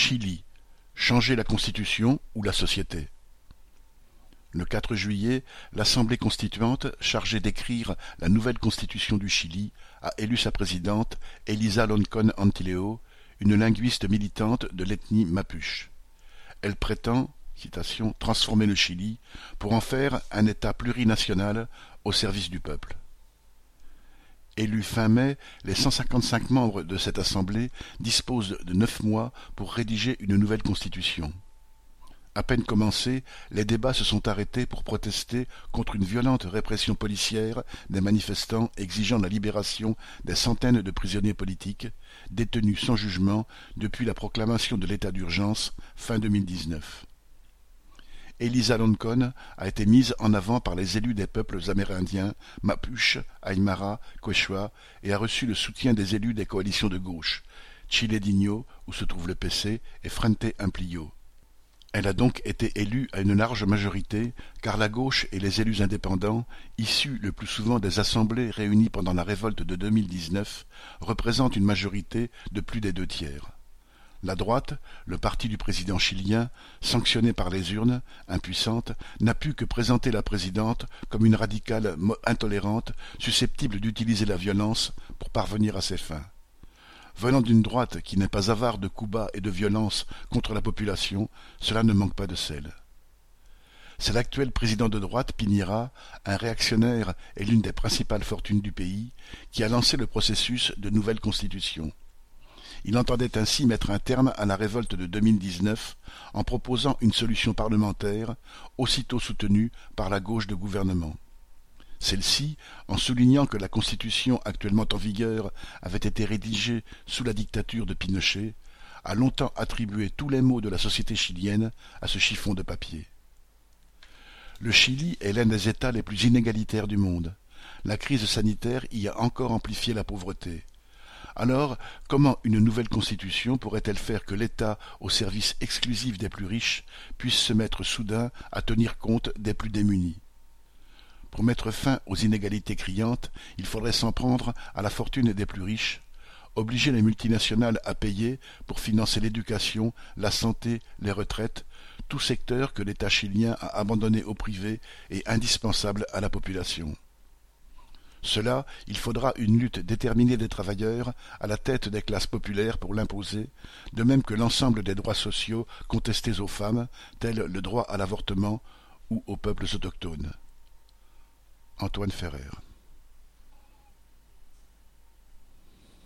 Chili: changer la Constitution ou la société. Le 4 juillet, l'Assemblée constituante, chargée d'écrire la nouvelle constitution du Chili, a élu sa présidente, Elisa Loncon Antileo, une linguiste militante de l'ethnie mapuche. Elle prétend transformer le Chili pour en faire un État plurinational au service du peuple. Élus fin mai, les 155 membres de cette Assemblée disposent de neuf mois pour rédiger une nouvelle constitution. À peine commencés, les débats se sont arrêtés pour protester contre une violente répression policière des manifestants exigeant la libération des centaines de prisonniers politiques, détenus sans jugement depuis la proclamation de l'état d'urgence fin 2019. Elisa Loncon a été mise en avant par les élus des peuples amérindiens Mapuche, Aymara, Quechua et a reçu le soutien des élus des coalitions de gauche, Chile Digno, où se trouve le PC, et Frente Amplio. Elle a donc été élue à une large majorité, car la gauche et les élus indépendants, issus le plus souvent des assemblées réunies pendant la révolte de 2019, représentent une majorité de plus des deux tiers. La droite, le parti du président chilien, sanctionné par les urnes, impuissante, n'a pu que présenter la présidente comme une radicale intolérante, susceptible d'utiliser la violence pour parvenir à ses fins. Venant d'une droite qui n'est pas avare de coups bas et de violence contre la population, cela ne manque pas de sel. C'est l'actuel président de droite, Pinira, un réactionnaire et l'une des principales fortunes du pays, qui a lancé le processus de nouvelle constitution. Il entendait ainsi mettre un terme à la révolte de 2019 en proposant une solution parlementaire, aussitôt soutenue par la gauche de gouvernement. Celle-ci, en soulignant que la constitution actuellement en vigueur avait été rédigée sous la dictature de Pinochet, a longtemps attribué tous les maux de la société chilienne à ce chiffon de papier. Le Chili est l'un des États les plus inégalitaires du monde. La crise sanitaire y a encore amplifié la pauvreté. Alors, comment une nouvelle constitution pourrait-elle faire que l'État, au service exclusif des plus riches, puisse se mettre soudain à tenir compte des plus démunis? Pour mettre fin aux inégalités criantes, il faudrait s'en prendre à la fortune des plus riches, obliger les multinationales à payer pour financer l'éducation, la santé, les retraites, tout secteur que l'État chilien a abandonné au privé et indispensable à la population. Cela, il faudra une lutte déterminée des travailleurs à la tête des classes populaires pour l'imposer, de même que l'ensemble des droits sociaux contestés aux femmes, tels le droit à l'avortement ou aux peuples autochtones. Antoine Ferrer